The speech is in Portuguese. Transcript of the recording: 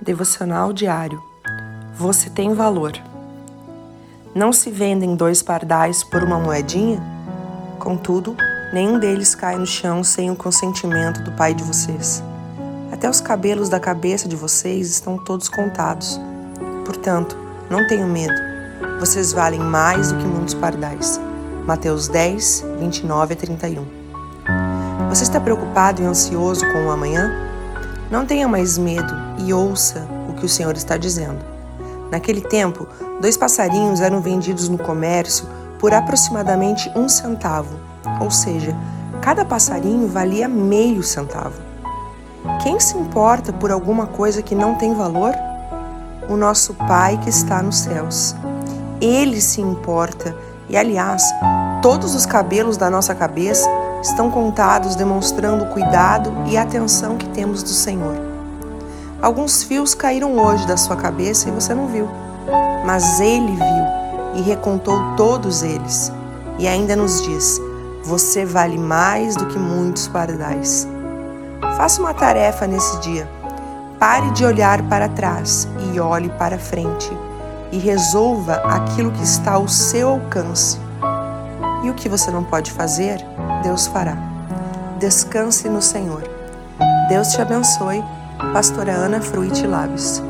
Devocional diário. Você tem valor. Não se vendem dois pardais por uma moedinha? Contudo, nenhum deles cai no chão sem o consentimento do pai de vocês. Até os cabelos da cabeça de vocês estão todos contados. Portanto, não tenham medo. Vocês valem mais do que muitos pardais. Mateus 10, 29 a 31. Você está preocupado e ansioso com o amanhã? Não tenha mais medo e ouça o que o Senhor está dizendo. Naquele tempo, dois passarinhos eram vendidos no comércio por aproximadamente um centavo, ou seja, cada passarinho valia meio centavo. Quem se importa por alguma coisa que não tem valor? O nosso Pai que está nos céus. Ele se importa e, aliás, todos os cabelos da nossa cabeça estão contados demonstrando o cuidado e atenção que temos do Senhor. Alguns fios caíram hoje da sua cabeça e você não viu, mas Ele viu e recontou todos eles. E ainda nos diz: Você vale mais do que muitos pardais. Faça uma tarefa nesse dia. Pare de olhar para trás e olhe para frente e resolva aquilo que está ao seu alcance. E o que você não pode fazer, Deus fará. Descanse no Senhor. Deus te abençoe. Pastora Ana Fruit Lábios.